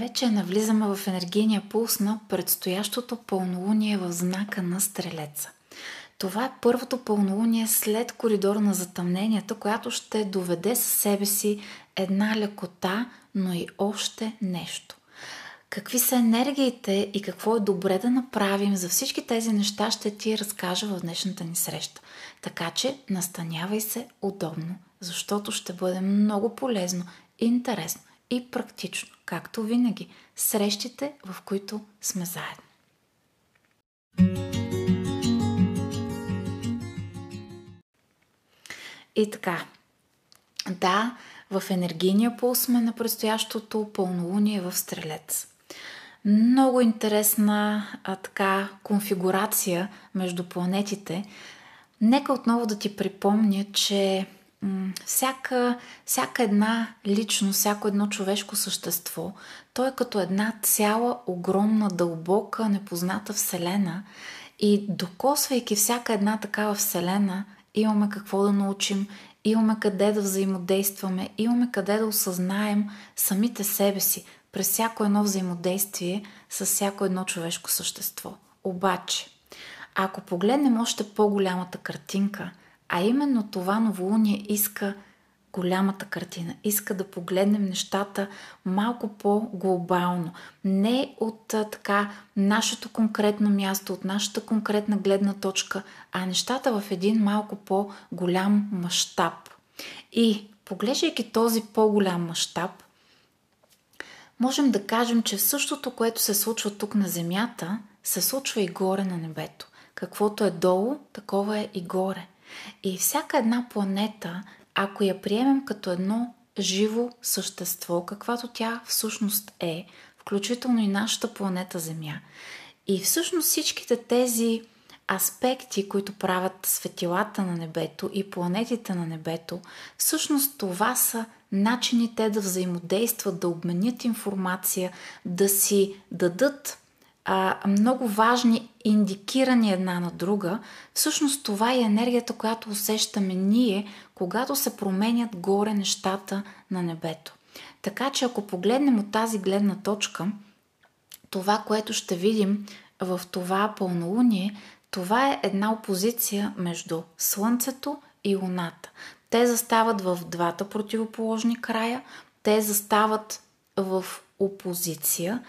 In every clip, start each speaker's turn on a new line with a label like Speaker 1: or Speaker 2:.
Speaker 1: Вече навлизаме в енергийния пулс на предстоящото пълнолуние в знака на Стрелеца. Това е първото пълнолуние след коридора на затъмненията, която ще доведе със себе си една лекота, но и още нещо. Какви са енергиите и какво е добре да направим за всички тези неща ще ти разкажа в днешната ни среща. Така че настанявай се удобно, защото ще бъде много полезно, интересно и практично, както винаги, срещите, в които сме заедно. И така, да, в енергийния пул сме на предстоящото пълнолуние в Стрелец. Много интересна а, така конфигурация между планетите. Нека отново да ти припомня, че всяка, всяка една личност, всяко едно човешко същество, то е като една цяла, огромна, дълбока, непозната вселена и докосвайки всяка една такава вселена, имаме какво да научим, имаме къде да взаимодействаме, имаме къде да осъзнаем самите себе си през всяко едно взаимодействие с всяко едно човешко същество. Обаче, ако погледнем още по-голямата картинка, а именно това новолуние иска голямата картина. Иска да погледнем нещата малко по-глобално. Не от така нашето конкретно място, от нашата конкретна гледна точка, а нещата в един малко по-голям мащаб. И поглеждайки този по-голям мащаб, можем да кажем, че същото, което се случва тук на Земята, се случва и горе на небето. Каквото е долу, такова е и горе. И всяка една планета, ако я приемем като едно живо същество, каквато тя всъщност е, включително и нашата планета Земя, и всъщност всичките тези аспекти, които правят светилата на небето и планетите на небето, всъщност това са начини те да взаимодействат, да обменят информация, да си дадат а, много важни индикирани една на друга, всъщност това е енергията, която усещаме ние, когато се променят горе нещата на небето. Така че ако погледнем от тази гледна точка, това, което ще видим в това пълнолуние, това е една опозиция между Слънцето и Луната. Те застават в двата противоположни края, те застават в опозиция,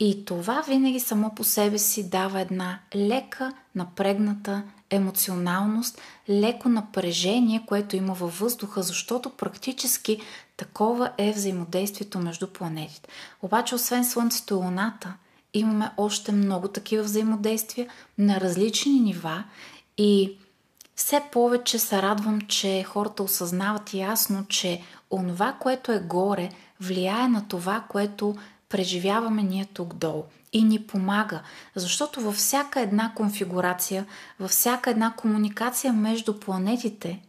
Speaker 1: и това винаги само по себе си дава една лека, напрегната емоционалност, леко напрежение, което има във въздуха, защото практически такова е взаимодействието между планетите. Обаче, освен Слънцето и Луната, имаме още много такива взаимодействия на различни нива и все повече се радвам, че хората осъзнават ясно, че онова, което е горе, влияе на това, което преживяваме ние тук долу и ни помага, защото във всяка една конфигурация, във всяка една комуникация между планетите,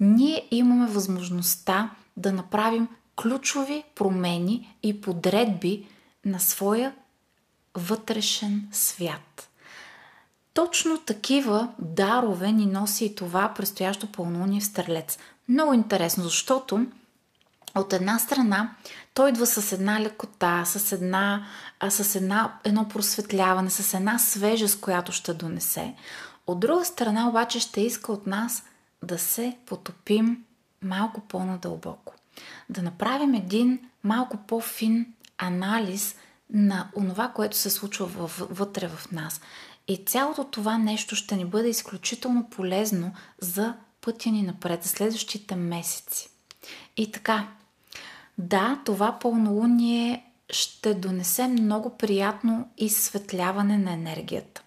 Speaker 1: ние имаме възможността да направим ключови промени и подредби на своя вътрешен свят. Точно такива дарове ни носи и това предстоящо пълнолуние в Стрелец. Много интересно, защото от една страна, той идва с една лекота, с, една, а, с една, едно просветляване, с една свежест, която ще донесе. От друга страна обаче ще иска от нас да се потопим малко по-надълбоко. Да направим един малко по-фин анализ на онова, което се случва вътре в нас. И цялото това нещо ще ни бъде изключително полезно за пътя ни напред, за следващите месеци. И така, да, това пълнолуние ще донесе много приятно изсветляване на енергията.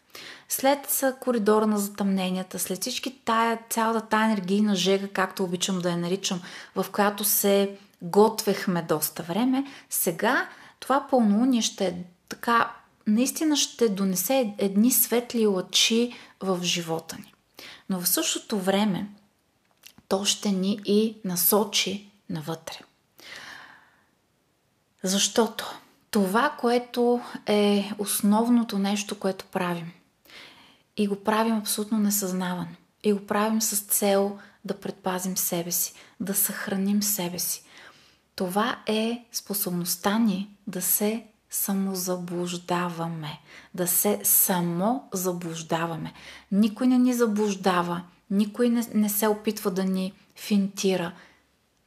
Speaker 1: След коридора на затъмненията, след всички тая, цялата тая енергийна жега, както обичам да я наричам, в която се готвехме доста време, сега това пълнолуние ще е така, наистина ще донесе едни светли лъчи в живота ни. Но в същото време то ще ни и насочи навътре. Защото това, което е основното нещо, което правим, и го правим абсолютно несъзнавано, и го правим с цел да предпазим себе си, да съхраним себе си. Това е способността ни да се самозаблуждаваме. Да се само заблуждаваме. Никой не ни заблуждава, никой не, не се опитва да ни финтира.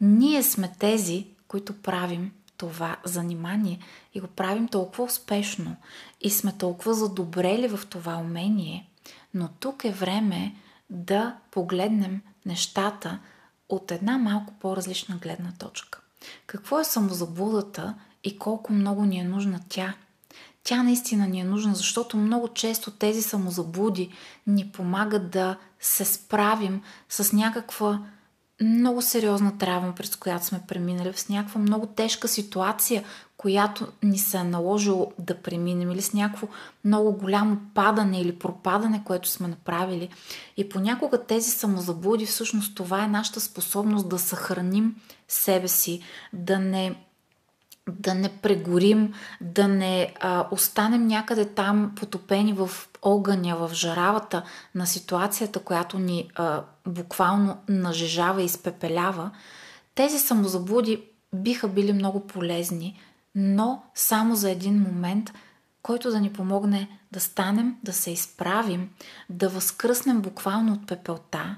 Speaker 1: Ние сме тези, които правим това занимание и го правим толкова успешно и сме толкова задобрели в това умение. Но тук е време да погледнем нещата от една малко по-различна гледна точка. Какво е самозаблудата и колко много ни е нужна тя? Тя наистина ни е нужна, защото много често тези самозаблуди ни помагат да се справим с някаква много сериозна травма, през която сме преминали, с някаква много тежка ситуация, която ни се е наложило да преминем, или с някакво много голямо падане или пропадане, което сме направили. И понякога тези самозаблуди, всъщност това е нашата способност да съхраним себе си, да не да не прегорим, да не а, останем някъде там потопени в огъня, в жаравата на ситуацията, която ни а, буквално нажежава и изпепелява, тези самозаблуди биха били много полезни, но само за един момент, който да ни помогне да станем, да се изправим, да възкръснем буквално от пепелта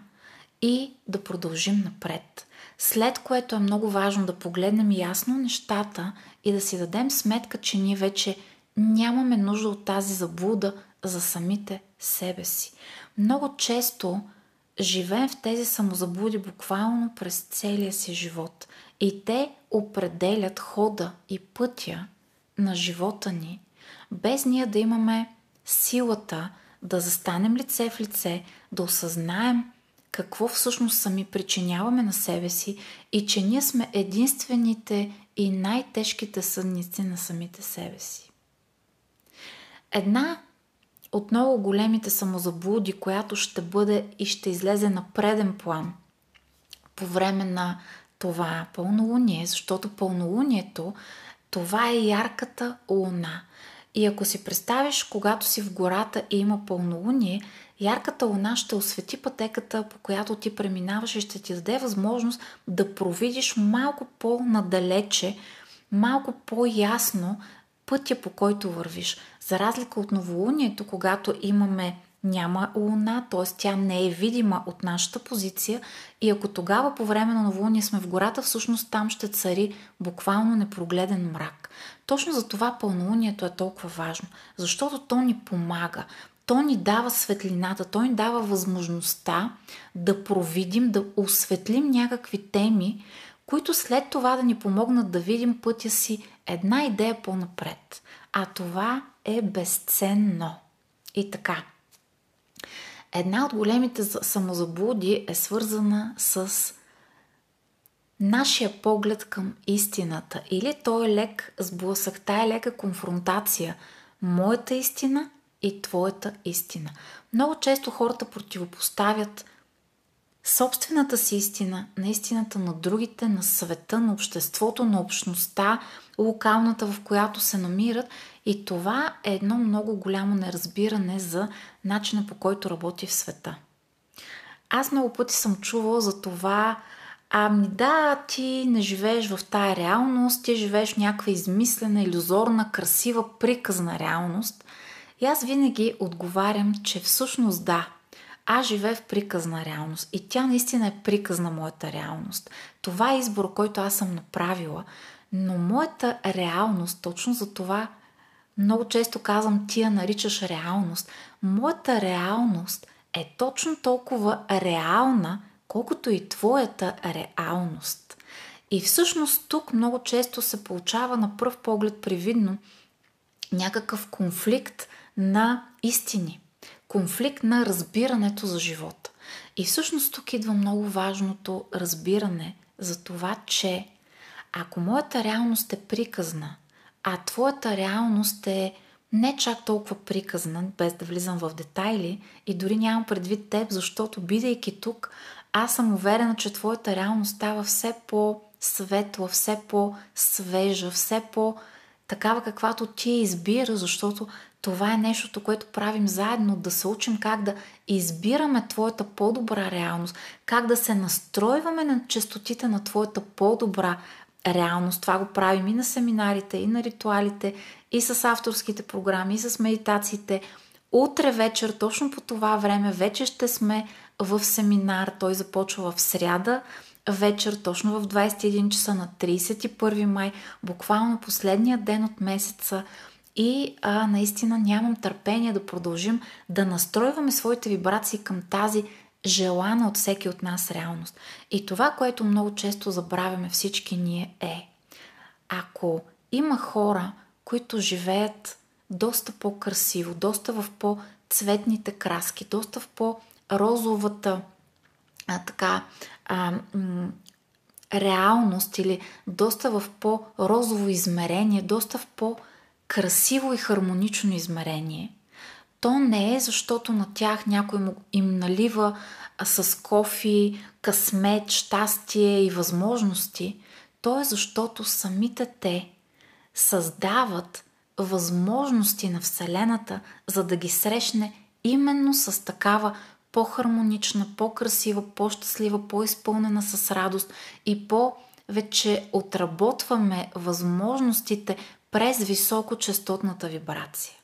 Speaker 1: и да продължим напред. След което е много важно да погледнем ясно нещата и да си дадем сметка, че ние вече нямаме нужда от тази заблуда за самите себе си. Много често живеем в тези самозаблуди буквално през целия си живот. И те определят хода и пътя на живота ни, без ние да имаме силата да застанем лице в лице, да осъзнаем какво всъщност сами причиняваме на себе си и че ние сме единствените и най-тежките съдници на самите себе си. Една от много големите самозаблуди, която ще бъде и ще излезе на преден план по време на това пълнолуние, защото пълнолунието това е ярката луна. И ако си представиш, когато си в гората и има пълнолуние, ярката луна ще освети пътеката, по която ти преминаваш и ще ти даде възможност да провидиш малко по-надалече, малко по-ясно пътя, по който вървиш. За разлика от новолунието, когато имаме няма луна, т.е. тя не е видима от нашата позиция и ако тогава по време на новолуние сме в гората, всъщност там ще цари буквално непрогледен мрак. Точно за това пълнолунието е толкова важно, защото то ни помага, то ни дава светлината, то ни дава възможността да провидим, да осветлим някакви теми, които след това да ни помогнат да видим пътя си една идея по-напред. А това е безценно. И така. Една от големите самозаблуди е свързана с нашия поглед към истината. Или той е лек сблъсък, тая е лека конфронтация. Моята истина и твоята истина. Много често хората противопоставят собствената си истина на истината на другите, на света, на обществото, на общността, локалната, в която се намират. И това е едно много голямо неразбиране за начина по който работи в света. Аз много пъти съм чувала за това, ами да, ти не живееш в тая реалност, ти живееш в някаква измислена, иллюзорна, красива, приказна реалност. И аз винаги отговарям, че всъщност да, аз живея в приказна реалност и тя наистина е приказна моята реалност. Това е избор, който аз съм направила, но моята реалност, точно за това много често казвам, ти я наричаш реалност. Моята реалност е точно толкова реална, колкото и твоята реалност. И всъщност тук много често се получава на пръв поглед привидно някакъв конфликт на истини. Конфликт на разбирането за живота. И всъщност тук идва много важното разбиране за това, че ако моята реалност е приказна, а твоята реалност е не чак толкова приказна, без да влизам в детайли и дори нямам предвид теб, защото бидейки тук, аз съм уверена, че твоята реалност става все по-светла, все по-свежа, все по- такава каквато ти избира, защото това е нещото, което правим заедно, да се учим как да избираме твоята по-добра реалност, как да се настройваме на частотите на твоята по-добра реалност. Това го правим и на семинарите, и на ритуалите, и с авторските програми, и с медитациите. Утре вечер, точно по това време, вече ще сме в семинар. Той започва в сряда вечер, точно в 21 часа на 31 май, буквално последния ден от месеца. И а, наистина нямам търпение да продължим да настройваме своите вибрации към тази желана от всеки от нас реалност. И това, което много често забравяме всички ние е, ако има хора, които живеят доста по-красиво, доста в по-цветните краски, доста в по-розовата а, така а, м- реалност или доста в по-розово измерение, доста в по-красиво и хармонично измерение, то не е защото на тях някой им налива с кофи, късмет, щастие и възможности. То е защото самите те създават възможности на Вселената, за да ги срещне именно с такава по-хармонична, по-красива, по-щастлива, по-изпълнена с радост и по-вече отработваме възможностите през високочастотната вибрация.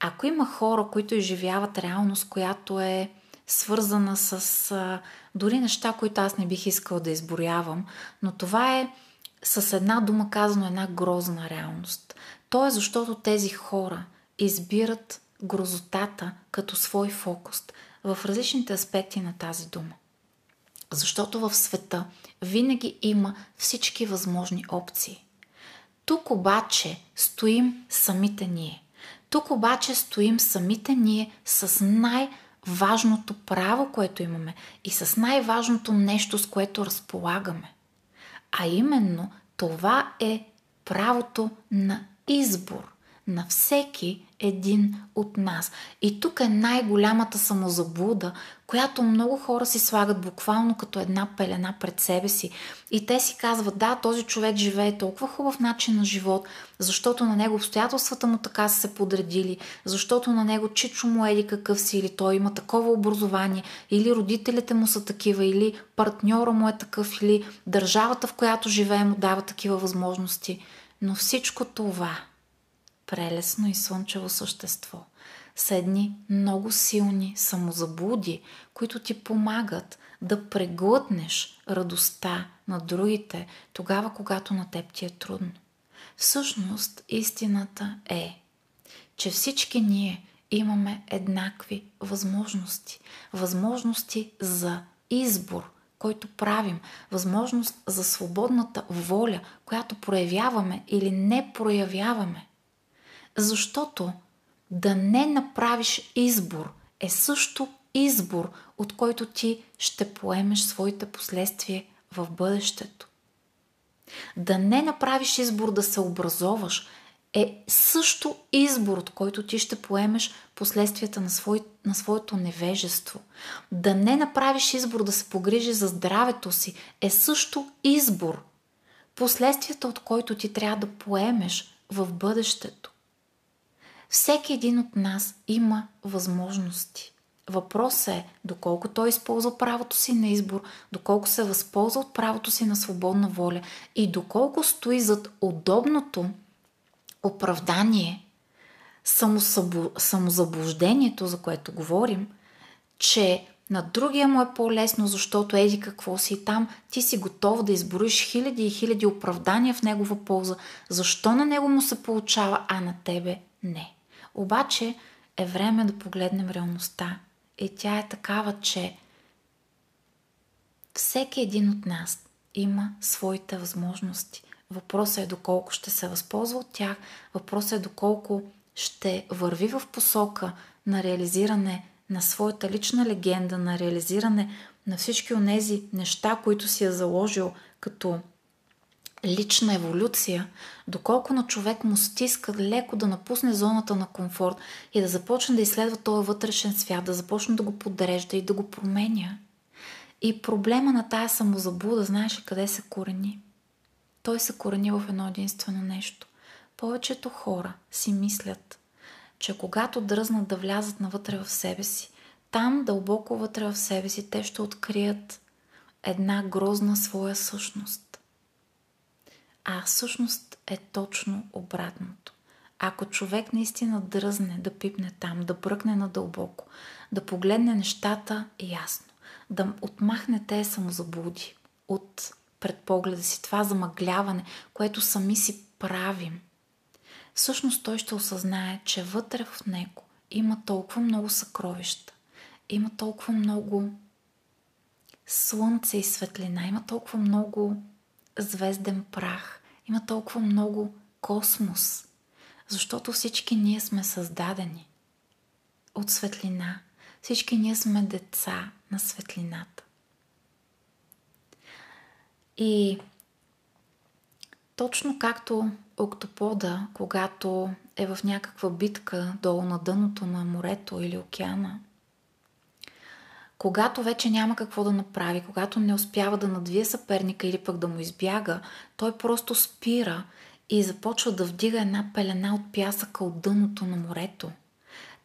Speaker 1: Ако има хора, които изживяват реалност, която е свързана с а, дори неща, които аз не бих искал да изборявам, но това е с една дума казано една грозна реалност. То е защото тези хора избират грозотата като свой фокус в различните аспекти на тази дума. Защото в света винаги има всички възможни опции. Тук обаче стоим самите ние. Тук обаче стоим самите ние с най-важното право, което имаме и с най-важното нещо, с което разполагаме. А именно това е правото на избор на всеки един от нас. И тук е най-голямата самозаблуда, която много хора си слагат буквално като една пелена пред себе си. И те си казват, да, този човек живее толкова хубав начин на живот, защото на него обстоятелствата му така са се подредили, защото на него чичо му еди какъв си, или той има такова образование, или родителите му са такива, или партньора му е такъв, или държавата, в която живее му дава такива възможности. Но всичко това прелесно и слънчево същество са едни много силни самозаблуди, които ти помагат да преглътнеш радостта на другите тогава, когато на теб ти е трудно. Всъщност истината е, че всички ние имаме еднакви възможности. Възможности за избор, който правим, възможност за свободната воля, която проявяваме или не проявяваме. Защото да не направиш избор е също избор, от който ти ще поемеш своите последствия в бъдещето. Да не направиш избор да се образоваш е също избор, от който ти ще поемеш последствията на, свой, на своето невежество. Да не направиш избор да се погрижи за здравето си е също избор, последствията от който ти трябва да поемеш в бъдещето. Всеки един от нас има възможности. Въпросът е доколко той използва правото си на избор, доколко се възползва от правото си на свободна воля и доколко стои зад удобното оправдание, самозаблуждението, за което говорим, че на другия му е по-лесно, защото еди какво си там, ти си готов да избориш хиляди и хиляди оправдания в негова полза. Защо на него му се получава, а на тебе не? Обаче е време да погледнем реалността. И тя е такава, че всеки един от нас има своите възможности. Въпросът е доколко ще се възползва от тях, въпросът е доколко ще върви в посока на реализиране на своята лична легенда, на реализиране на всички от тези неща, които си е заложил като лична еволюция, доколко на човек му стиска леко да напусне зоната на комфорт и да започне да изследва този вътрешен свят, да започне да го подрежда и да го променя. И проблема на тая самозаблуда, знаеш къде се корени? Той се корени в едно единствено нещо. Повечето хора си мислят, че когато дръзнат да влязат навътре в себе си, там дълбоко вътре в себе си те ще открият една грозна своя същност а всъщност е точно обратното. Ако човек наистина дръзне да пипне там, да бръкне надълбоко, да погледне нещата ясно, да отмахне те самозаблуди от предпогледа си, това замъгляване, което сами си правим, всъщност той ще осъзнае, че вътре в него има толкова много съкровища, има толкова много слънце и светлина, има толкова много звезден прах, има толкова много космос, защото всички ние сме създадени от светлина. Всички ние сме деца на светлината. И точно както октопода, когато е в някаква битка долу на дъното на морето или океана, когато вече няма какво да направи, когато не успява да надвие съперника или пък да му избяга, той просто спира и започва да вдига една пелена от пясъка от дъното на морето.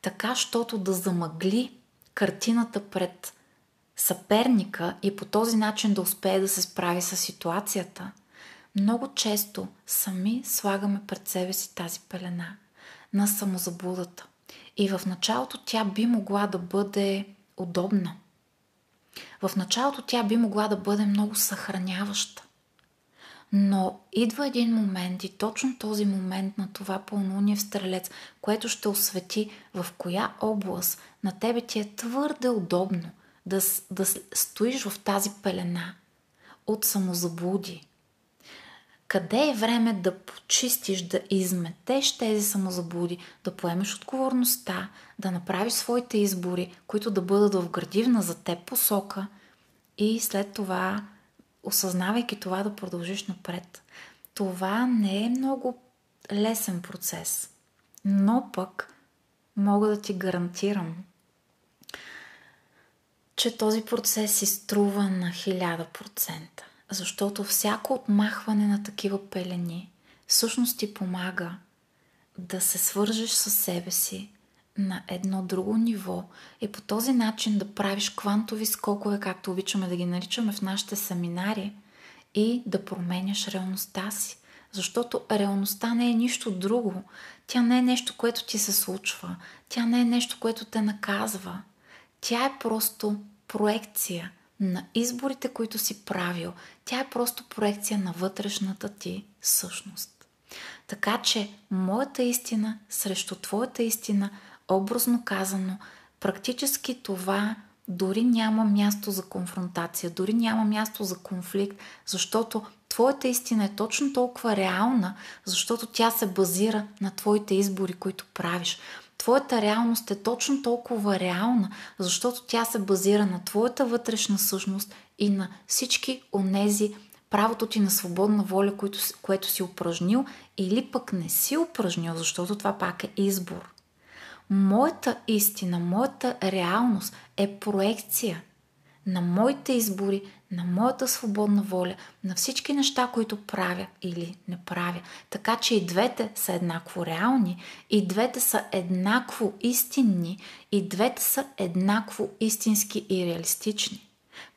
Speaker 1: Така, щото да замъгли картината пред съперника и по този начин да успее да се справи с ситуацията, много често сами слагаме пред себе си тази пелена на самозаблудата. И в началото тя би могла да бъде удобна. В началото тя би могла да бъде много съхраняваща. Но идва един момент и точно този момент на това пълнолуние в Стрелец, което ще освети в коя област на тебе ти е твърде удобно да, да стоиш в тази пелена от самозаблуди. Къде е време да почистиш, да изметеш тези самозаблуди, да поемеш отговорността, да направиш своите избори, които да бъдат в градивна за теб посока и след това, осъзнавайки това, да продължиш напред. Това не е много лесен процес, но пък мога да ти гарантирам, че този процес си струва на 1000%. Защото всяко отмахване на такива пелени всъщност ти помага да се свържеш с себе си на едно друго ниво и по този начин да правиш квантови скокове, както обичаме да ги наричаме в нашите семинари, и да променяш реалността си. Защото реалността не е нищо друго. Тя не е нещо, което ти се случва. Тя не е нещо, което те наказва. Тя е просто проекция на изборите, които си правил. Тя е просто проекция на вътрешната ти същност. Така че моята истина срещу твоята истина, образно казано, практически това дори няма място за конфронтация, дори няма място за конфликт, защото твоята истина е точно толкова реална, защото тя се базира на твоите избори, които правиш. Твоята реалност е точно толкова реална, защото тя се базира на твоята вътрешна същност и на всички онези правото ти на свободна воля, което, което си упражнил или пък не си упражнил, защото това пак е избор. Моята истина, моята реалност е проекция на моите избори, на моята свободна воля, на всички неща, които правя или не правя. Така че и двете са еднакво реални, и двете са еднакво истинни, и двете са еднакво истински и реалистични.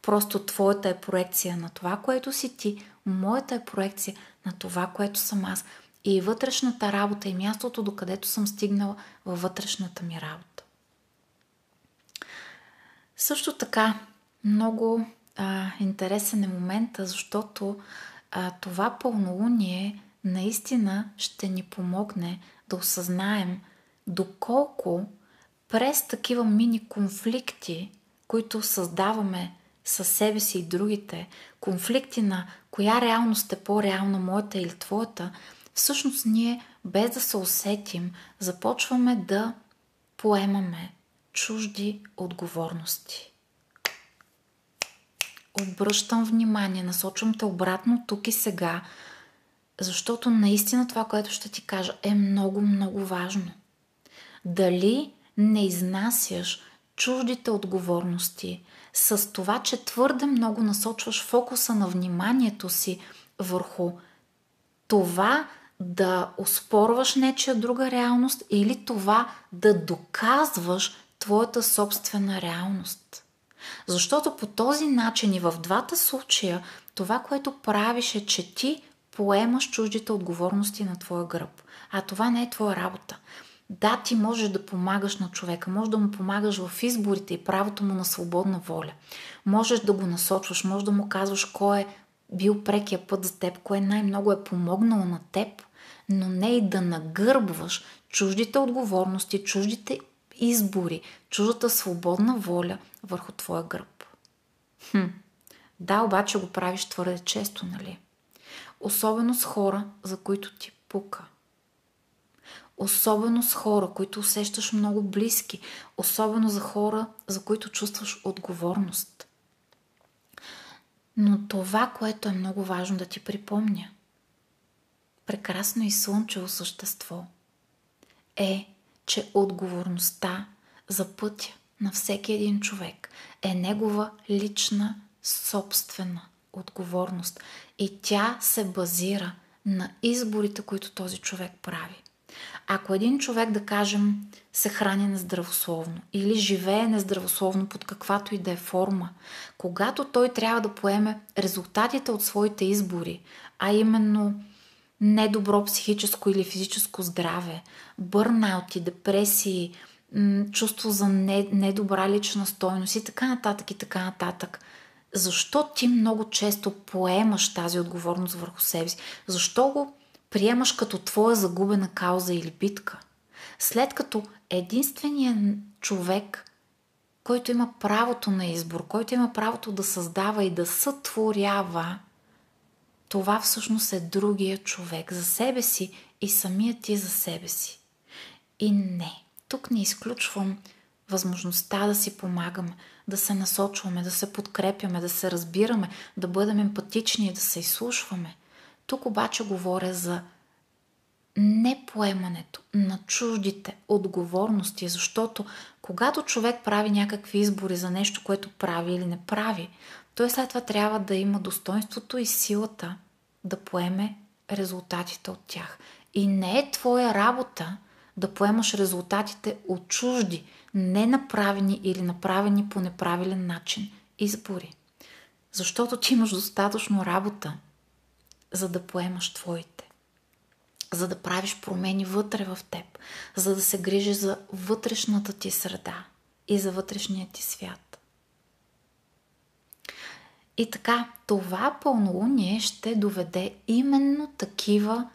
Speaker 1: Просто твоята е проекция на това, което си ти, моята е проекция на това, което съм аз. И вътрешната работа и мястото, докъдето съм стигнала във вътрешната ми работа. Също така, много а, интересен е момента, защото а, това пълнолуние наистина ще ни помогне да осъзнаем доколко през такива мини конфликти, които създаваме със себе си и другите, конфликти на коя реалност е по-реална, моята или твоята, всъщност ние, без да се усетим, започваме да поемаме чужди отговорности обръщам внимание, насочвам те обратно тук и сега, защото наистина това, което ще ти кажа, е много, много важно. Дали не изнасяш чуждите отговорности с това, че твърде много насочваш фокуса на вниманието си върху това да оспорваш нечия друга реалност или това да доказваш твоята собствена реалност. Защото по този начин и в двата случая това, което правиш е, че ти поемаш чуждите отговорности на твоя гръб. А това не е твоя работа. Да, ти можеш да помагаш на човека, можеш да му помагаш в изборите и правото му на свободна воля. Можеш да го насочваш, можеш да му казваш кой е бил прекия път за теб, кое най-много е помогнало на теб, но не и да нагърбваш чуждите отговорности, чуждите избори, чуждата свободна воля върху твоя гръб. Хм. Да, обаче го правиш твърде често, нали? Особено с хора, за които ти пука. Особено с хора, които усещаш много близки. Особено за хора, за които чувстваш отговорност. Но това, което е много важно да ти припомня, прекрасно и слънчево същество, е, че отговорността за пътя на всеки един човек е негова лична, собствена отговорност. И тя се базира на изборите, които този човек прави. Ако един човек, да кажем, се храни нездравословно или живее нездравословно под каквато и да е форма, когато той трябва да поеме резултатите от своите избори, а именно недобро психическо или физическо здраве, бърнаути, депресии, чувство за недобра лична стойност и така нататък и така нататък. Защо ти много често поемаш тази отговорност върху себе си? Защо го приемаш като твоя загубена кауза или битка? След като единственият човек, който има правото на избор, който има правото да създава и да сътворява, това всъщност е другия човек за себе си и самият ти за себе си. И не, тук не изключвам възможността да си помагаме, да се насочваме, да се подкрепяме, да се разбираме, да бъдем емпатични да се изслушваме. Тук обаче говоря за непоемането на чуждите отговорности, защото когато човек прави някакви избори за нещо, което прави или не прави, той след това трябва да има достоинството и силата да поеме резултатите от тях. И не е твоя работа да поемаш резултатите от чужди, ненаправени или направени по неправилен начин избори. Защото ти имаш достатъчно работа, за да поемаш твоите. За да правиш промени вътре в теб. За да се грижиш за вътрешната ти среда и за вътрешния ти свят. И така, това пълнолуние ще доведе именно такива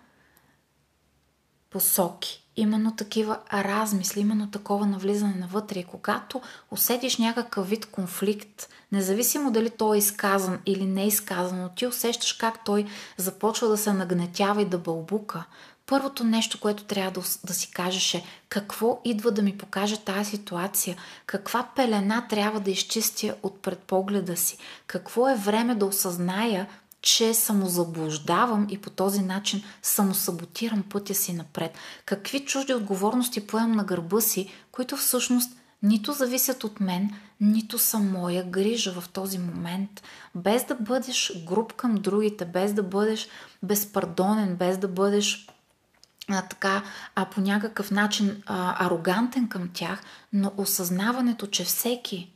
Speaker 1: посоки, именно такива размисли, именно такова навлизане навътре. И когато усетиш някакъв вид конфликт, независимо дали той е изказан или не е изказан, ти усещаш как той започва да се нагнетява и да бълбука, първото нещо, което трябва да, да си кажеш е какво идва да ми покаже тази ситуация, каква пелена трябва да изчистя от предпогледа си, какво е време да осъзная, че самозаблуждавам и по този начин самосаботирам пътя си напред. Какви чужди отговорности поемам на гърба си, които всъщност нито зависят от мен, нито са моя грижа в този момент. Без да бъдеш груб към другите, без да бъдеш безпардонен, без да бъдеш а, така, а по някакъв начин а, арогантен към тях, но осъзнаването, че всеки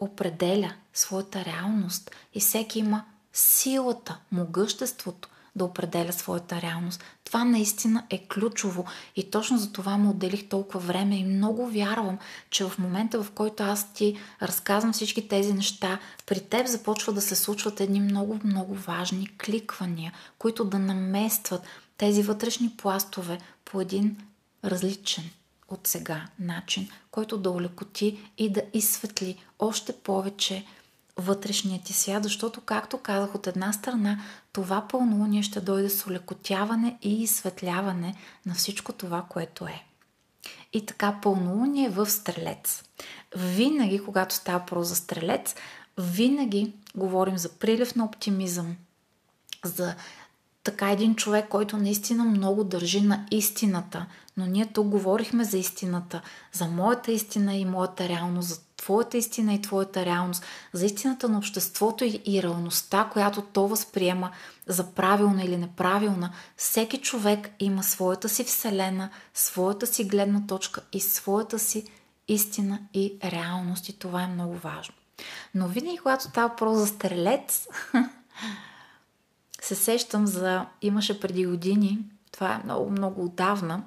Speaker 1: определя своята реалност и всеки има силата, могъществото да определя своята реалност. Това наистина е ключово и точно за това му отделих толкова време и много вярвам, че в момента, в който аз ти разказвам всички тези неща, при теб започва да се случват едни много, много важни кликвания, които да наместват тези вътрешни пластове по един различен от сега начин, който да улекоти и да изсветли още повече вътрешния ти свят, защото, както казах, от една страна това пълнолуние ще дойде с улекотяване и изсветляване на всичко това, което е. И така пълнолуние в Стрелец. Винаги, когато става про за Стрелец, винаги говорим за прилив на оптимизъм, за така един човек, който наистина много държи на истината. Но ние тук говорихме за истината, за моята истина и моята реалност, за твоята истина и твоята реалност, за истината на обществото и, и реалността, която то възприема за правилна или неправилна. Всеки човек има своята си вселена, своята си гледна точка и своята си истина и реалност. И това е много важно. Но винаги, когато става въпрос за стрелец, се сещам за... Имаше преди години, това е много, много отдавна,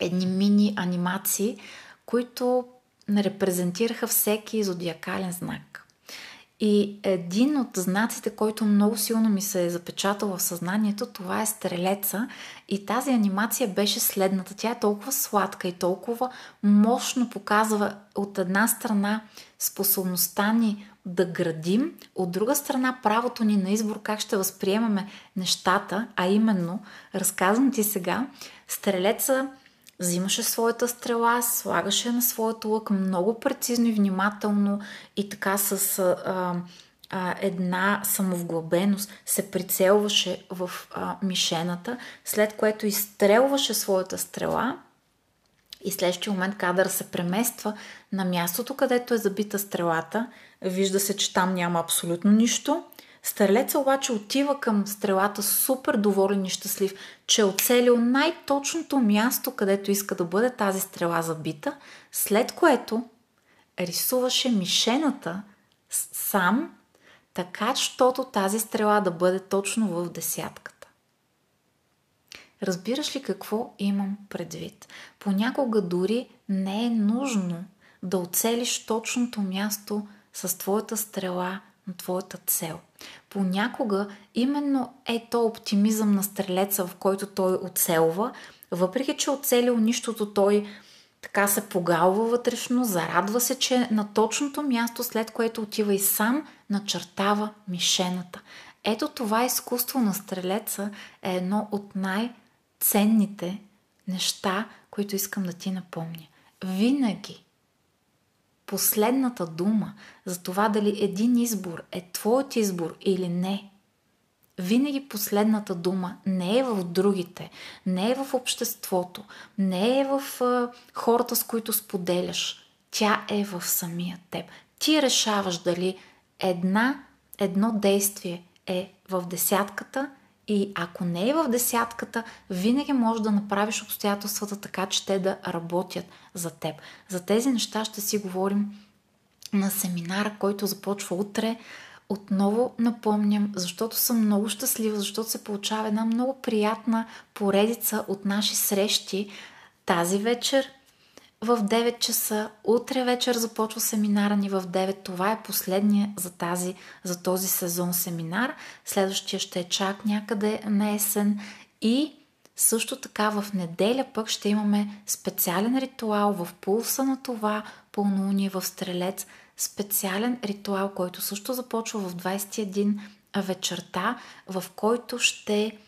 Speaker 1: едни мини анимации, които репрезентираха всеки зодиакален знак. И един от знаците, който много силно ми се е запечатал в съзнанието, това е стрелеца. И тази анимация беше следната. Тя е толкова сладка и толкова мощно показва от една страна способността ни да градим, от друга страна правото ни на избор как ще възприемаме нещата, а именно, разказвам ти сега, стрелеца взимаше своята стрела, слагаше на своята лък много прецизно и внимателно и така с а, а, една самовглъбеност се прицелваше в а, мишената, след което изстрелваше своята стрела и следващия момент кадър се премества на мястото, където е забита стрелата. Вижда се, че там няма абсолютно нищо. Стрелеца обаче отива към стрелата супер доволен и щастлив, че е оцелил най-точното място, където иска да бъде тази стрела забита, след което рисуваше мишената сам, така, щото тази стрела да бъде точно в десятката. Разбираш ли какво имам предвид? Понякога дори не е нужно да оцелиш точното място с твоята стрела на твоята цел. Понякога именно е то оптимизъм на стрелеца, в който той оцелва, въпреки че оцелил нищото, той така се погалва вътрешно, зарадва се, че е на точното място, след което отива и сам начертава мишената. Ето това изкуство на стрелеца е едно от най-ценните неща, които искам да ти напомня. Винаги последната дума за това дали един избор е твоят избор или не, винаги последната дума не е в другите, не е в обществото, не е в хората, с които споделяш. Тя е в самия теб. Ти решаваш дали една, едно действие е в десятката и ако не е в десятката, винаги можеш да направиш обстоятелствата така, че те да работят за теб. За тези неща ще си говорим на семинара, който започва утре. Отново напомням, защото съм много щастлива, защото се получава една много приятна поредица от наши срещи тази вечер в 9 часа. Утре вечер започва семинара ни в 9. Това е последния за, тази, за този сезон семинар. Следващия ще е чак някъде на есен. И също така в неделя пък ще имаме специален ритуал в пулса на това пълнолуние в Стрелец. Специален ритуал, който също започва в 21 вечерта, в който ще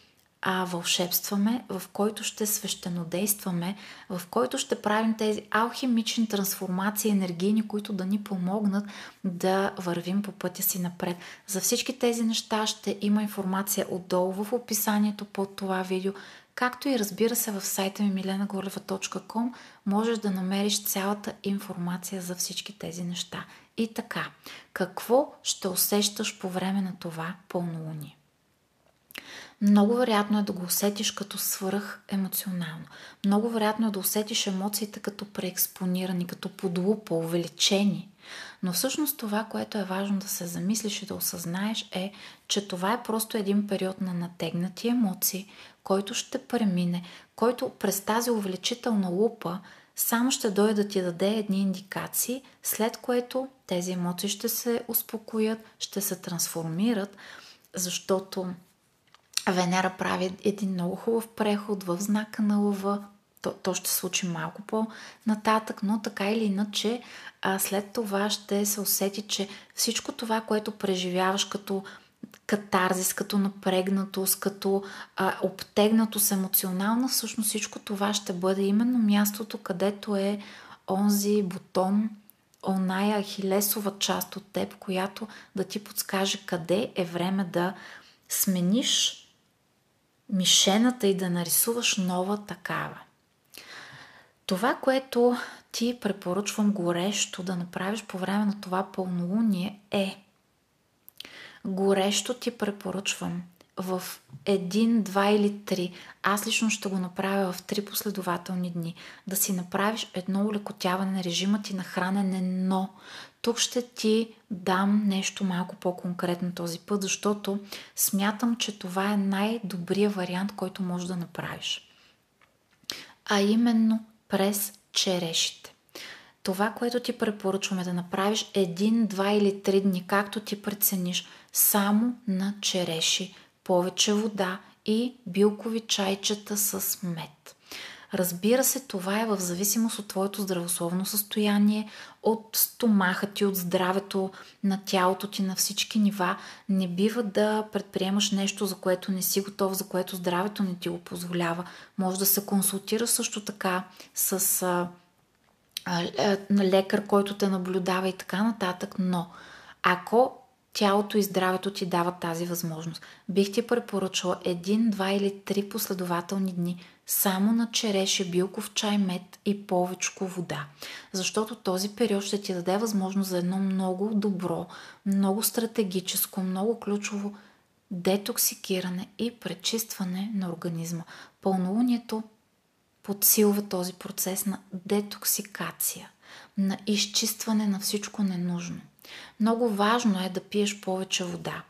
Speaker 1: а, вълшебстваме, в който ще свещенодействаме, в който ще правим тези алхимични трансформации енергийни, които да ни помогнат да вървим по пътя си напред. За всички тези неща ще има информация отдолу в описанието под това видео, както и разбира се в сайта ми milenagorleva.com можеш да намериш цялата информация за всички тези неща. И така, какво ще усещаш по време на това пълнолуние? Много вероятно е да го усетиш като свръх емоционално. Много вероятно е да усетиш емоциите като преекспонирани, като подлупа, увеличени. Но всъщност това, което е важно да се замислиш и да осъзнаеш е, че това е просто един период на натегнати емоции, който ще премине, който през тази увеличителна лупа само ще дойде да ти даде едни индикации, след което тези емоции ще се успокоят, ще се трансформират, защото Венера прави един много хубав преход в знака на лъва. То, то ще случи малко по-нататък, но така или иначе а след това ще се усети, че всичко това, което преживяваш като катарзис, като напрегнатост, като а, обтегнатост емоционална, всъщност всичко това ще бъде именно мястото, където е онзи бутон, оная хилесова част от теб, която да ти подскаже къде е време да смениш мишената и да нарисуваш нова такава. Това, което ти препоръчвам горещо да направиш по време на това пълнолуние е горещо ти препоръчвам в един, два или три, аз лично ще го направя в три последователни дни, да си направиш едно улекотяване на режима ти на хранене, но Тук ще ти дам нещо малко по-конкретно този път, защото смятам, че това е най-добрият вариант, който можеш да направиш. А именно през черешите. Това, което ти препоръчваме да направиш един, два или три дни, както ти прецениш, само на череши, повече вода и билкови чайчета с мед. Разбира се, това е в зависимост от твоето здравословно състояние, от стомаха ти, от здравето на тялото ти на всички нива. Не бива да предприемаш нещо, за което не си готов, за което здравето не ти го позволява. Може да се консултира също така с а, а, лекар, който те наблюдава и така нататък, но ако тялото и здравето ти дават тази възможност. Бих ти препоръчала един, два или три последователни дни само на череше, билков чай, мед и повечко вода. Защото този период ще ти даде възможност за едно много добро, много стратегическо, много ключово детоксикиране и пречистване на организма. Пълнолунието подсилва този процес на детоксикация, на изчистване на всичко ненужно. Много важно е да пиеш повече вода.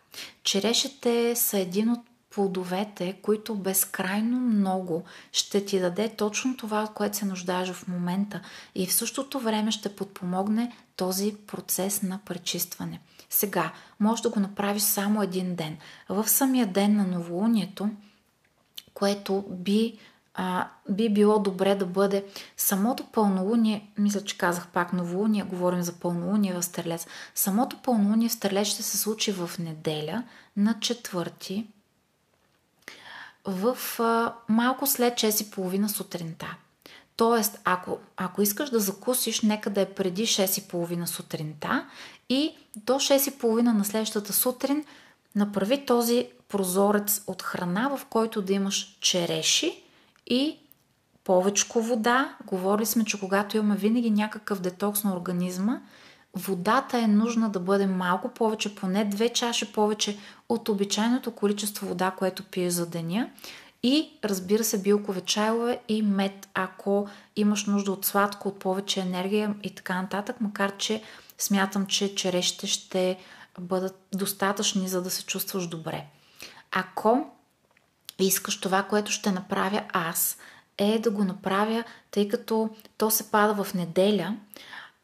Speaker 1: Черешите са един от плодовете, които безкрайно много ще ти даде точно това, което се нуждаеш в момента и в същото време ще подпомогне този процес на пречистване. Сега, може да го направиш само един ден. В самия ден на новолунието, което би а, би било добре да бъде самото пълнолуние, мисля, че казах пак новолуние, говорим за пълнолуние в Стрелец. Самото пълнолуние в Стрелец ще се случи в неделя на четвърти в а, малко след 6.30 сутринта. Тоест, ако, ако искаш да закусиш, нека да е преди 6.30 сутринта и до 6.30 на следващата сутрин направи този прозорец от храна, в който да имаш череши и повечко вода. Говорили сме, че когато имаме винаги някакъв детокс на организма, водата е нужна да бъде малко повече, поне две чаши повече от обичайното количество вода, което пиеш за деня. И разбира се, билкове чайове и мед, ако имаш нужда от сладко, от повече енергия и така нататък, макар че смятам, че черешите ще бъдат достатъчни, за да се чувстваш добре. Ако искаш това, което ще направя аз, е да го направя, тъй като то се пада в неделя,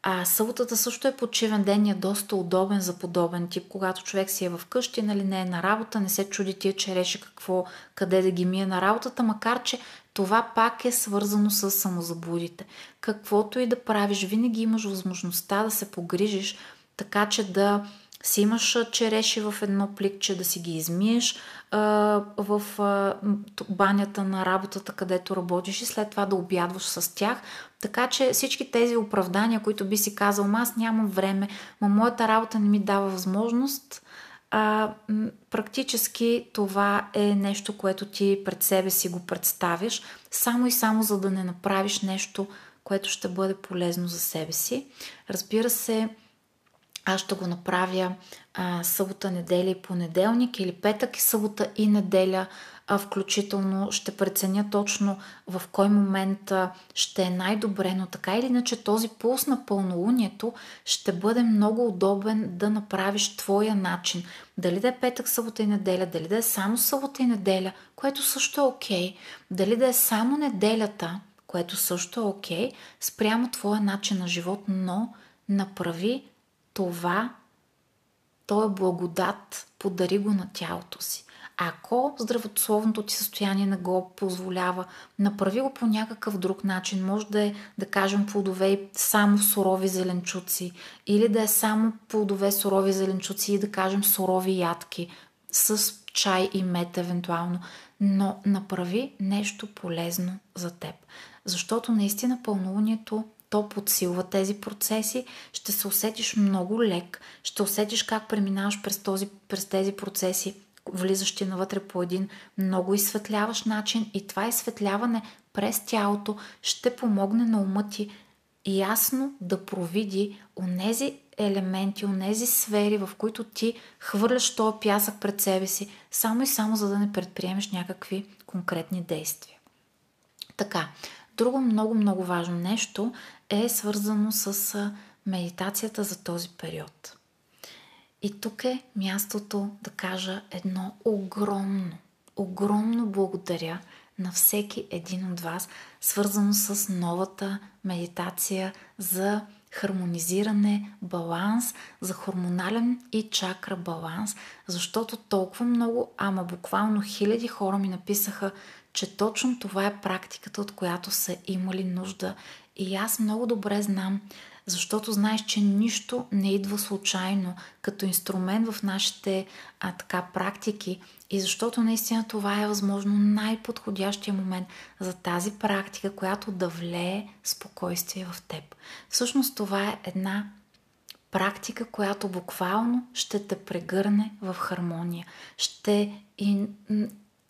Speaker 1: а съботата също е почивен ден и е доста удобен за подобен тип, когато човек си е в къщи, нали не е на работа, не се чуди тия череши какво, къде да ги мие на работата, макар че това пак е свързано с самозаблудите. Каквото и да правиш, винаги имаш възможността да се погрижиш, така че да си имаш череши в едно пликче, да си ги измиеш в банята на работата, където работиш и след това да обядваш с тях. Така че всички тези оправдания, които би си казал, аз нямам време, но моята работа не ми дава възможност, а, практически това е нещо, което ти пред себе си го представяш, само и само за да не направиш нещо, което ще бъде полезно за себе си. Разбира се, аз ще го направя а, събота, неделя и понеделник или петък и събота и неделя а, включително ще преценя точно в кой момент ще е най-добре, но така или иначе този пулс на пълнолунието ще бъде много удобен да направиш твоя начин. Дали да е петък, събота и неделя, дали да е само събота и неделя, което също е окей, okay, дали да е само неделята, което също е окей, okay, спрямо твоя начин на живот, но направи това, то е благодат, подари го на тялото си. Ако здравословното ти състояние не го позволява, направи го по някакъв друг начин. Може да е, да кажем, плодове и само сурови зеленчуци, или да е само плодове, сурови зеленчуци и да кажем сурови ядки с чай и мед евентуално. Но направи нещо полезно за теб. Защото наистина пълнолунието то подсилва тези процеси, ще се усетиш много лек, ще усетиш как преминаваш през, този, през тези процеси, влизащи навътре по един много изсветляващ начин и това изсветляване през тялото ще помогне на ума ти ясно да провиди онези елементи, онези сфери, в които ти хвърляш този пясък пред себе си, само и само за да не предприемеш някакви конкретни действия. Така, Друго много, много важно нещо е свързано с медитацията за този период. И тук е мястото да кажа едно огромно, огромно благодаря на всеки един от вас, свързано с новата медитация за хармонизиране, баланс, за хормонален и чакра баланс, защото толкова много, ама буквално хиляди хора ми написаха, че точно това е практиката, от която са имали нужда. И аз много добре знам, защото знаеш, че нищо не идва случайно като инструмент в нашите а, така практики. И защото наистина това е възможно най-подходящия момент за тази практика, която да влее спокойствие в теб. Всъщност това е една практика, която буквално ще те прегърне в хармония, ще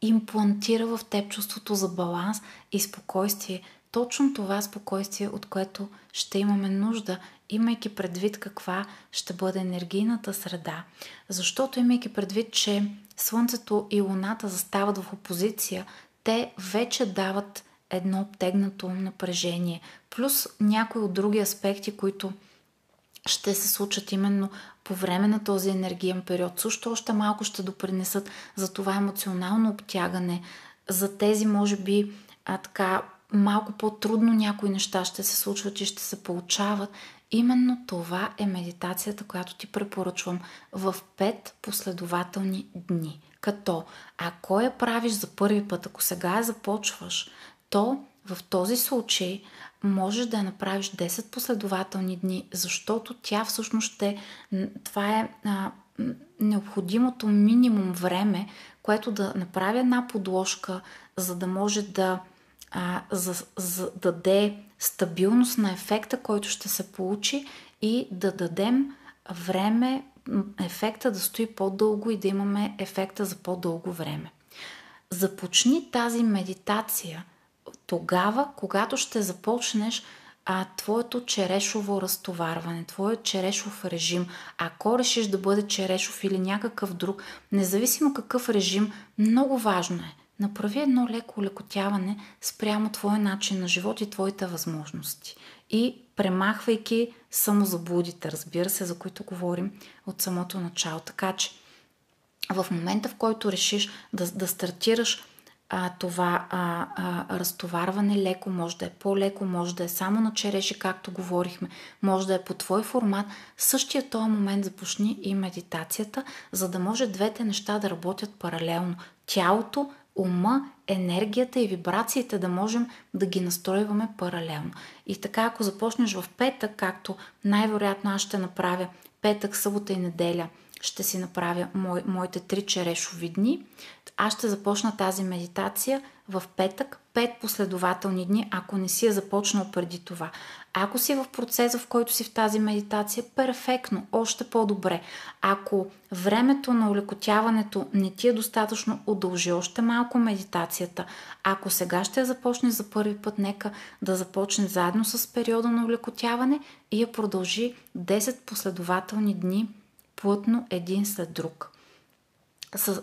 Speaker 1: имплантира в теб чувството за баланс и спокойствие, точно това спокойствие, от което ще имаме нужда, имайки предвид каква ще бъде енергийната среда. Защото имайки предвид, че Слънцето и Луната застават в опозиция, те вече дават едно обтегнато напрежение, плюс някои от други аспекти, които ще се случат именно по време на този енергиен период. Също още малко ще допринесат за това емоционално обтягане, за тези, може би, а, така малко по-трудно някои неща ще се случват и ще се получават. Именно това е медитацията, която ти препоръчвам в 5 последователни дни. Като ако я правиш за първи път, ако сега я започваш, то в този случай можеш да я направиш 10 последователни дни, защото тя всъщност ще... Това е а, необходимото минимум време, което да направи една подложка, за да може да а, за, за да даде стабилност на ефекта, който ще се получи и да дадем време ефекта да стои по-дълго и да имаме ефекта за по-дълго време. Започни тази медитация тогава, когато ще започнеш а, твоето черешово разтоварване, твоят черешов режим. Ако решиш да бъде черешов или някакъв друг, независимо какъв режим, много важно е Направи едно леко лекотяване спрямо твоя начин на живот и твоите възможности. И премахвайки самозаблудите, разбира се, за които говорим от самото начало. Така че в момента, в който решиш да, да стартираш а, това а, а, разтоварване леко, може да е по-леко, може да е само на череши, както говорихме, може да е по твой формат, същия този момент започни и медитацията, за да може двете неща да работят паралелно. Тялото ума, енергията и вибрациите да можем да ги настройваме паралелно. И така, ако започнеш в петък, както най-вероятно аз ще направя петък, събота и неделя, ще си направя мой, моите три черешови дни, аз ще започна тази медитация в петък, пет последователни дни, ако не си я започнал преди това. Ако си в процеса, в който си в тази медитация, перфектно, още по-добре. Ако времето на улекотяването не ти е достатъчно, удължи още малко медитацията. Ако сега ще я започне за първи път, нека да започне заедно с периода на улекотяване и я продължи 10 последователни дни плътно един след друг.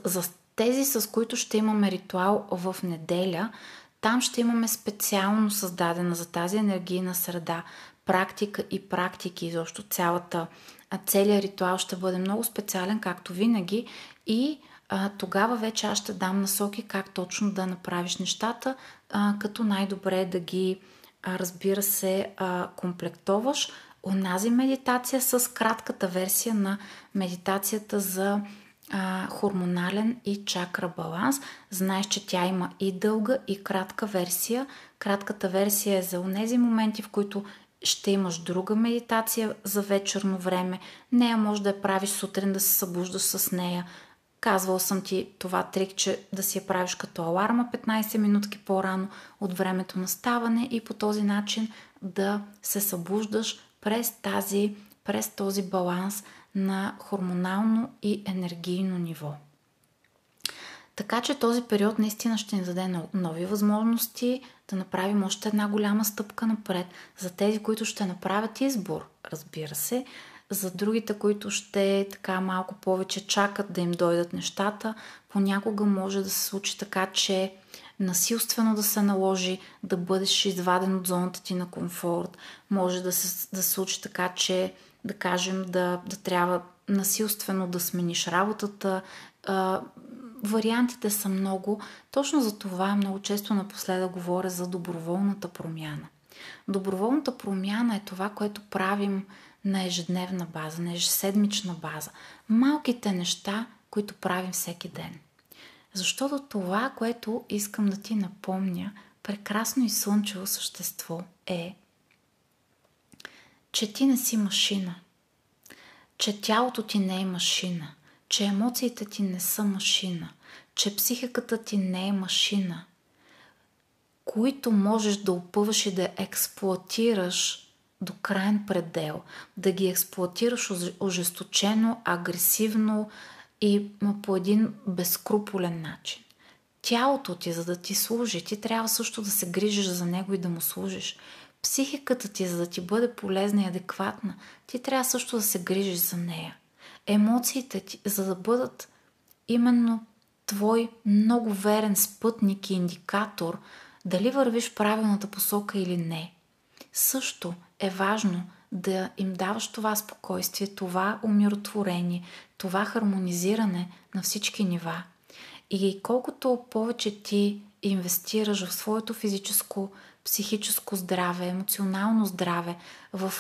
Speaker 1: За тези, с които ще имаме ритуал в неделя, там ще имаме специално създадена за тази енергийна среда практика и практики, защото цялата, целият ритуал ще бъде много специален, както винаги, и а, тогава вече аз ще дам насоки как точно да направиш нещата, а, като най-добре е да ги, разбира се, комплектоваш. Онази медитация с кратката версия на медитацията за хормонален и чакра баланс. Знаеш, че тя има и дълга и кратка версия. Кратката версия е за онези моменти, в които ще имаш друга медитация за вечерно време. Нея може да я правиш сутрин, да се събуждаш с нея. Казвал съм ти това трик, че да си я правиш като аларма 15 минутки по-рано от времето на ставане и по този начин да се събуждаш през, тази, през този баланс – на хормонално и енергийно ниво. Така че този период наистина ще ни даде нови възможности да направим още една голяма стъпка напред. За тези, които ще направят избор, разбира се, за другите, които ще така малко повече чакат да им дойдат нещата, понякога може да се случи така, че насилствено да се наложи да бъдеш изваден от зоната ти на комфорт. Може да се, да случи така, че да кажем да, да трябва насилствено да смениш работата. А, вариантите са много. Точно за това много често напоследък говоря за доброволната промяна. Доброволната промяна е това, което правим на ежедневна база, на ежеседмична база. Малките неща, които правим всеки ден. Защото това, което искам да ти напомня, прекрасно и слънчево същество е, че ти не си машина, че тялото ти не е машина, че емоциите ти не са машина, че психиката ти не е машина, които можеш да опъваш и да експлуатираш до крайен предел, да ги експлуатираш ожесточено, агресивно и по един безкруполен начин. Тялото ти, за да ти служи, ти трябва също да се грижиш за него и да му служиш. Психиката ти, за да ти бъде полезна и адекватна, ти трябва също да се грижиш за нея. Емоциите ти, за да бъдат именно твой много верен спътник и индикатор дали вървиш правилната посока или не. Също е важно да им даваш това спокойствие, това умиротворение, това хармонизиране на всички нива. И колкото повече ти инвестираш в своето физическо, психическо здраве, емоционално здраве, в,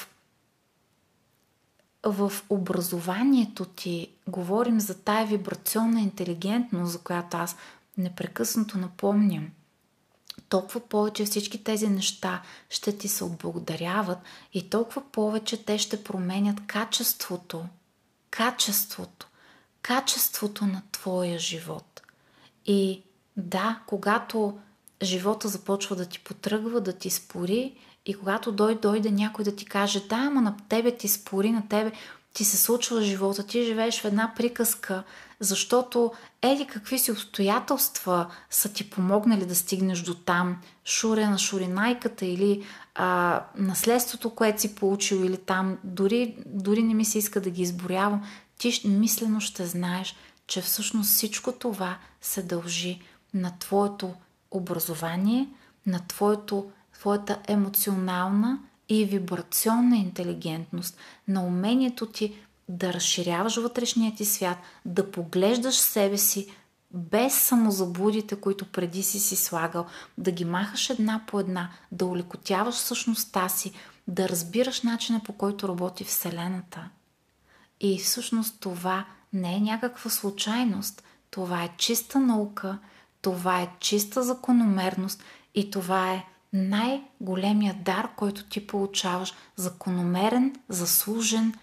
Speaker 1: в образованието ти, говорим за тая вибрационна интелигентност, за която аз непрекъснато напомням – толкова повече всички тези неща ще ти се отблагодаряват и толкова повече те ще променят качеството, качеството, качеството на твоя живот. И да, когато живота започва да ти потръгва, да ти спори и когато дойде, дойде някой да ти каже, да, ама на тебе ти спори, на тебе ти се случва живота, ти живееш в една приказка, защото еди какви си обстоятелства са ти помогнали да стигнеш до там, шуре на шуринайката или а, наследството, което си получил или там, дори, дори не ми се иска да ги изборявам, ти мислено ще знаеш, че всъщност всичко това се дължи на твоето образование, на твоето, твоята емоционална и вибрационна интелигентност, на умението ти да разширяваш вътрешния ти свят, да поглеждаш себе си без самозаблудите, които преди си си слагал, да ги махаш една по една, да улекотяваш същността си, да разбираш начина по който работи Вселената. И всъщност това не е някаква случайност, това е чиста наука, това е чиста закономерност и това е най-големия дар, който ти получаваш, закономерен, заслужен,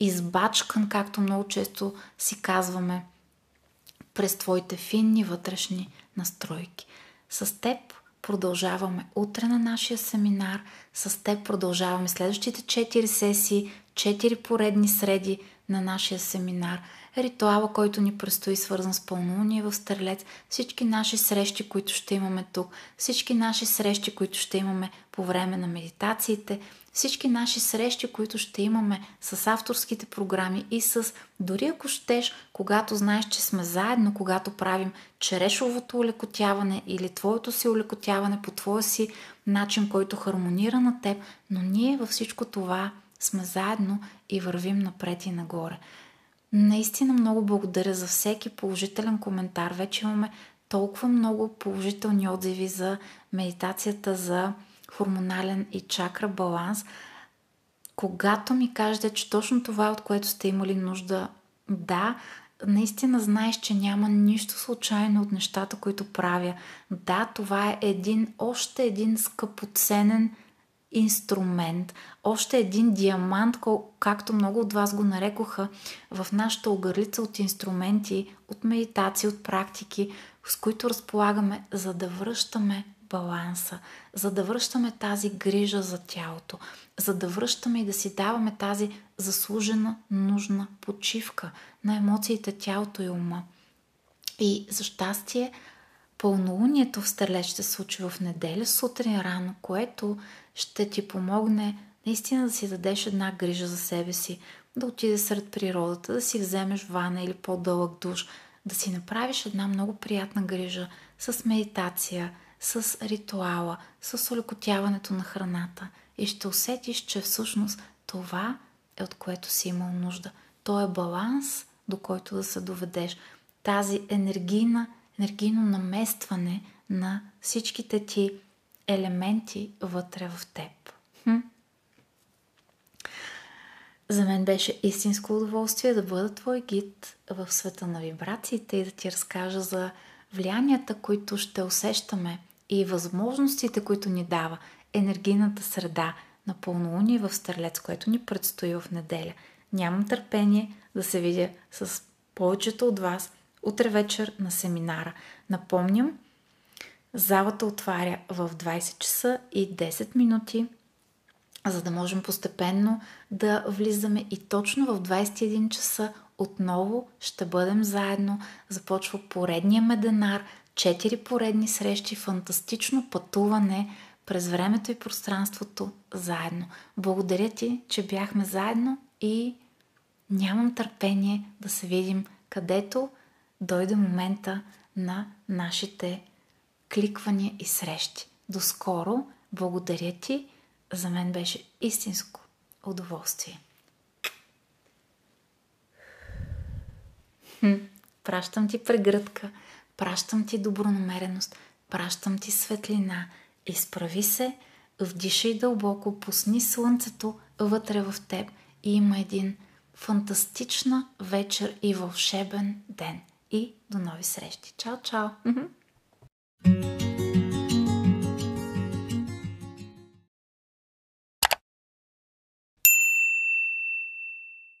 Speaker 1: избачкан, както много често си казваме, през твоите финни вътрешни настройки. С теб продължаваме утре на нашия семинар, с теб продължаваме следващите 4 сесии, 4 поредни среди на нашия семинар – ритуала, който ни предстои свързан с пълнолуние в Стрелец, всички наши срещи, които ще имаме тук, всички наши срещи, които ще имаме по време на медитациите, всички наши срещи, които ще имаме с авторските програми и с, дори ако щеш, когато знаеш, че сме заедно, когато правим черешовото улекотяване или твоето си улекотяване по твоя си начин, който хармонира на теб, но ние във всичко това сме заедно и вървим напред и нагоре. Наистина много благодаря за всеки положителен коментар. Вече имаме толкова много положителни отзиви за медитацията за хормонален и чакра баланс. Когато ми кажете, че точно това е от което сте имали нужда, да, наистина знаеш, че няма нищо случайно от нещата, които правя. Да, това е един, още един скъпоценен инструмент, още един диамант, както много от вас го нарекоха в нашата огърлица от инструменти, от медитации, от практики, с които разполагаме, за да връщаме баланса, за да връщаме тази грижа за тялото, за да връщаме и да си даваме тази заслужена, нужна почивка на емоциите, тялото и ума. И за щастие, пълнолунието в Стрелец ще се случи в неделя сутрин рано, което ще ти помогне наистина да си дадеш една грижа за себе си, да отидеш сред природата, да си вземеш вана или по-дълъг душ, да си направиш една много приятна грижа с медитация, с ритуала, с олекотяването на храната и ще усетиш, че всъщност това е от което си имал нужда. То е баланс, до който да се доведеш. Тази енергийна, енергийно наместване на всичките ти елементи вътре в теб. Хм? За мен беше истинско удоволствие да бъда твой гид в света на вибрациите и да ти разкажа за влиянията, които ще усещаме и възможностите, които ни дава енергийната среда на пълнолуние в Стрелец, което ни предстои в неделя. Нямам търпение да се видя с повечето от вас утре вечер на семинара. Напомням, залата отваря в 20 часа и 10 минути за да можем постепенно да влизаме и точно в 21 часа отново ще бъдем заедно. Започва поредния меденар, 4 поредни срещи, фантастично пътуване през времето и пространството заедно. Благодаря ти, че бяхме заедно и нямам търпение да се видим където дойде момента на нашите кликвания и срещи. До скоро! Благодаря ти! за мен беше истинско удоволствие. Хм, пращам ти прегръдка, пращам ти добронамереност, пращам ти светлина. Изправи се, вдишай дълбоко, пусни слънцето вътре в теб и има един фантастична вечер и вълшебен ден. И до нови срещи. Чао, чао!